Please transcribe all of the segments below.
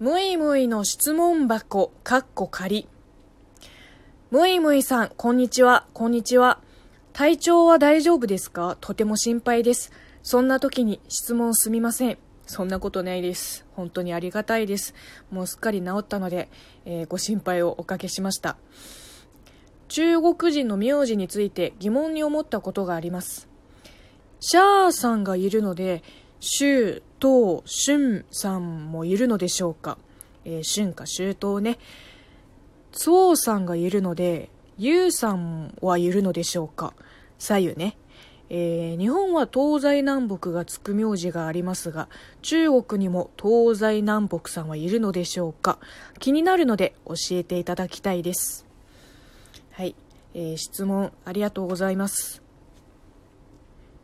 むいむいの質問箱、かっこ仮。むいむいさん、こんにちは、こんにちは。体調は大丈夫ですか？とても心配です。そんな時に質問すみません。そんなことないです。本当にありがたいです。もうすっかり治ったので、えー、ご心配をおかけしました。中国人の名字について疑問に思ったことがあります。シャーさんがいるので、周、東、春さんもいるのでしょうか。えー、春か周東ね。宋さんがいるので、ユさんはいるのでしょうか。左右ね。えー、日本は東西南北がつく名字がありますが、中国にも東西南北さんはいるのでしょうか。気になるので教えていただきたいです。はい、えー、質問ありがとうございます。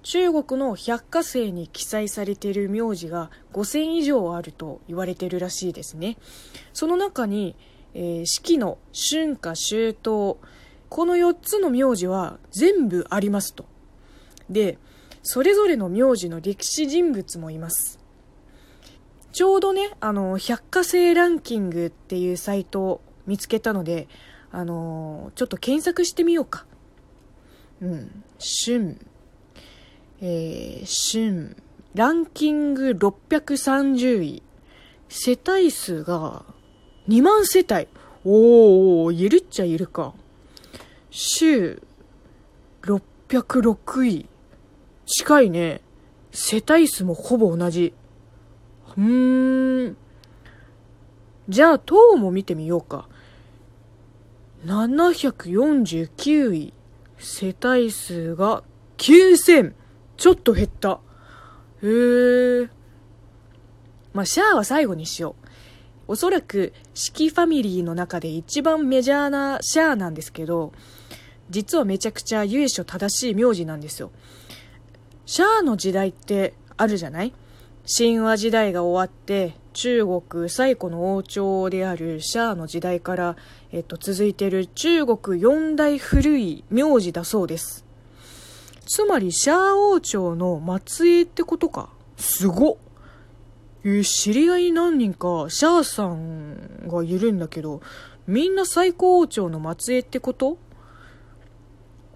中国の百科姓に記載されている名字が5000以上あると言われているらしいですね。その中に、えー、四季の春夏秋冬、この4つの名字は全部ありますと。で、それぞれの名字の歴史人物もいます。ちょうどね、あの、百科姓ランキングっていうサイトを見つけたので、あのちょっと検索してみようか。うん。春、えー、春、ランキング630位。世帯数が2万世帯。おー、いるっちゃいるか。週、606位。近いね。世帯数もほぼ同じ。うーん。じゃあ、塔も見てみようか。749位。世帯数が9000。ちょっと減った。へえ。まあ、シャアは最後にしよう。おそらく、四季ファミリーの中で一番メジャーなシャアなんですけど、実はめちゃくちゃ由緒正しい名字なんですよ。シャアの時代ってあるじゃない？神話時代が終わって、中国最古の王朝であるシャアの時代から、えっと、続いてる中国四大古い名字だそうです。つまりシャー王朝の末裔ってことか。すごっ。えー、知り合い何人かシャーさんがいるんだけど、みんな最高王朝の末裔ってこと？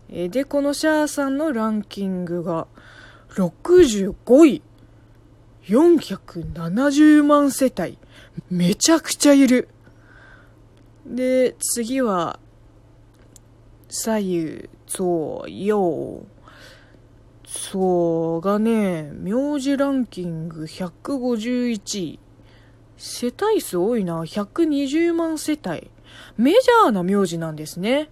えー、で、このシャーさんのランキングが65位。470万世帯。めちゃくちゃいる。で、次は、左右、左右。そうがね、名字ランキング151位。世帯数多いな、120万世帯。メジャーな名字なんですね。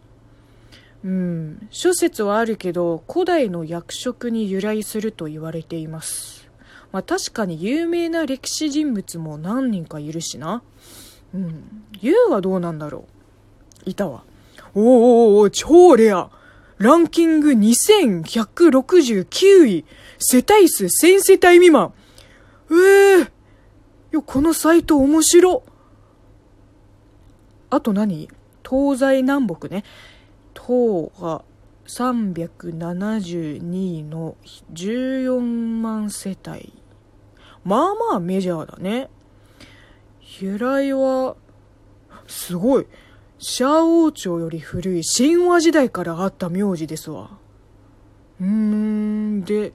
うん、諸説はあるけど、古代の役職に由来すると言われています。まあ確かに有名な歴史人物も何人かいるしな。うん、ユウはどうなんだろう。いたわ。おーおーおー、超レア。ランキング2169位。世帯数1000世帯未満。ええー、いや、このサイト面白。あと何？東西南北ね。東が372位の14万世帯。まあまあメジャーだね。由来は、すごい。シャー王朝より古い神話時代からあった名字ですわ。うーん、で、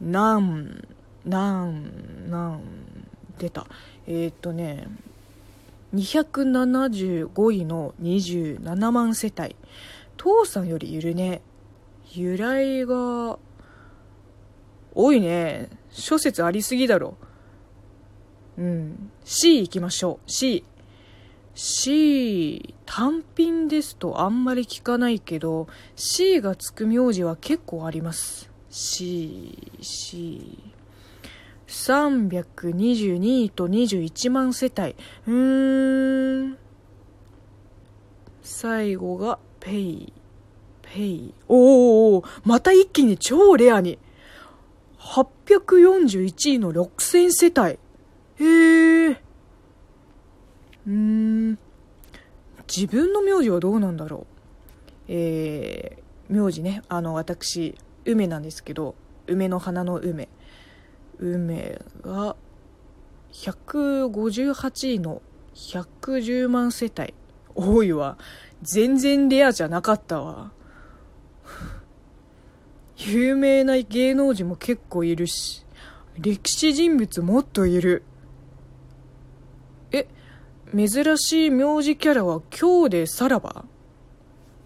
なん、なん、なん、出た。えー、っとね、275位の27万世帯。父さんよりいるね。由来が、多いね。諸説ありすぎだろ。うん。C 行きましょう。C。C 単品ですとあんまり聞かないけど C がつく名字は結構あります。C C 322位と21万世帯うーん。最後がペイ。ペイ。おおまた一気に超レアに。841位の6000世帯へえうーん、自分の名字はどうなんだろう。えー、名字ね、あの、私、梅なんですけど、梅の花の梅。梅が、158位の110万世帯。多いわ。全然レアじゃなかったわ。有名な芸能人も結構いるし、歴史人物もっといる。え、珍しい名字キャラは今日でさらば？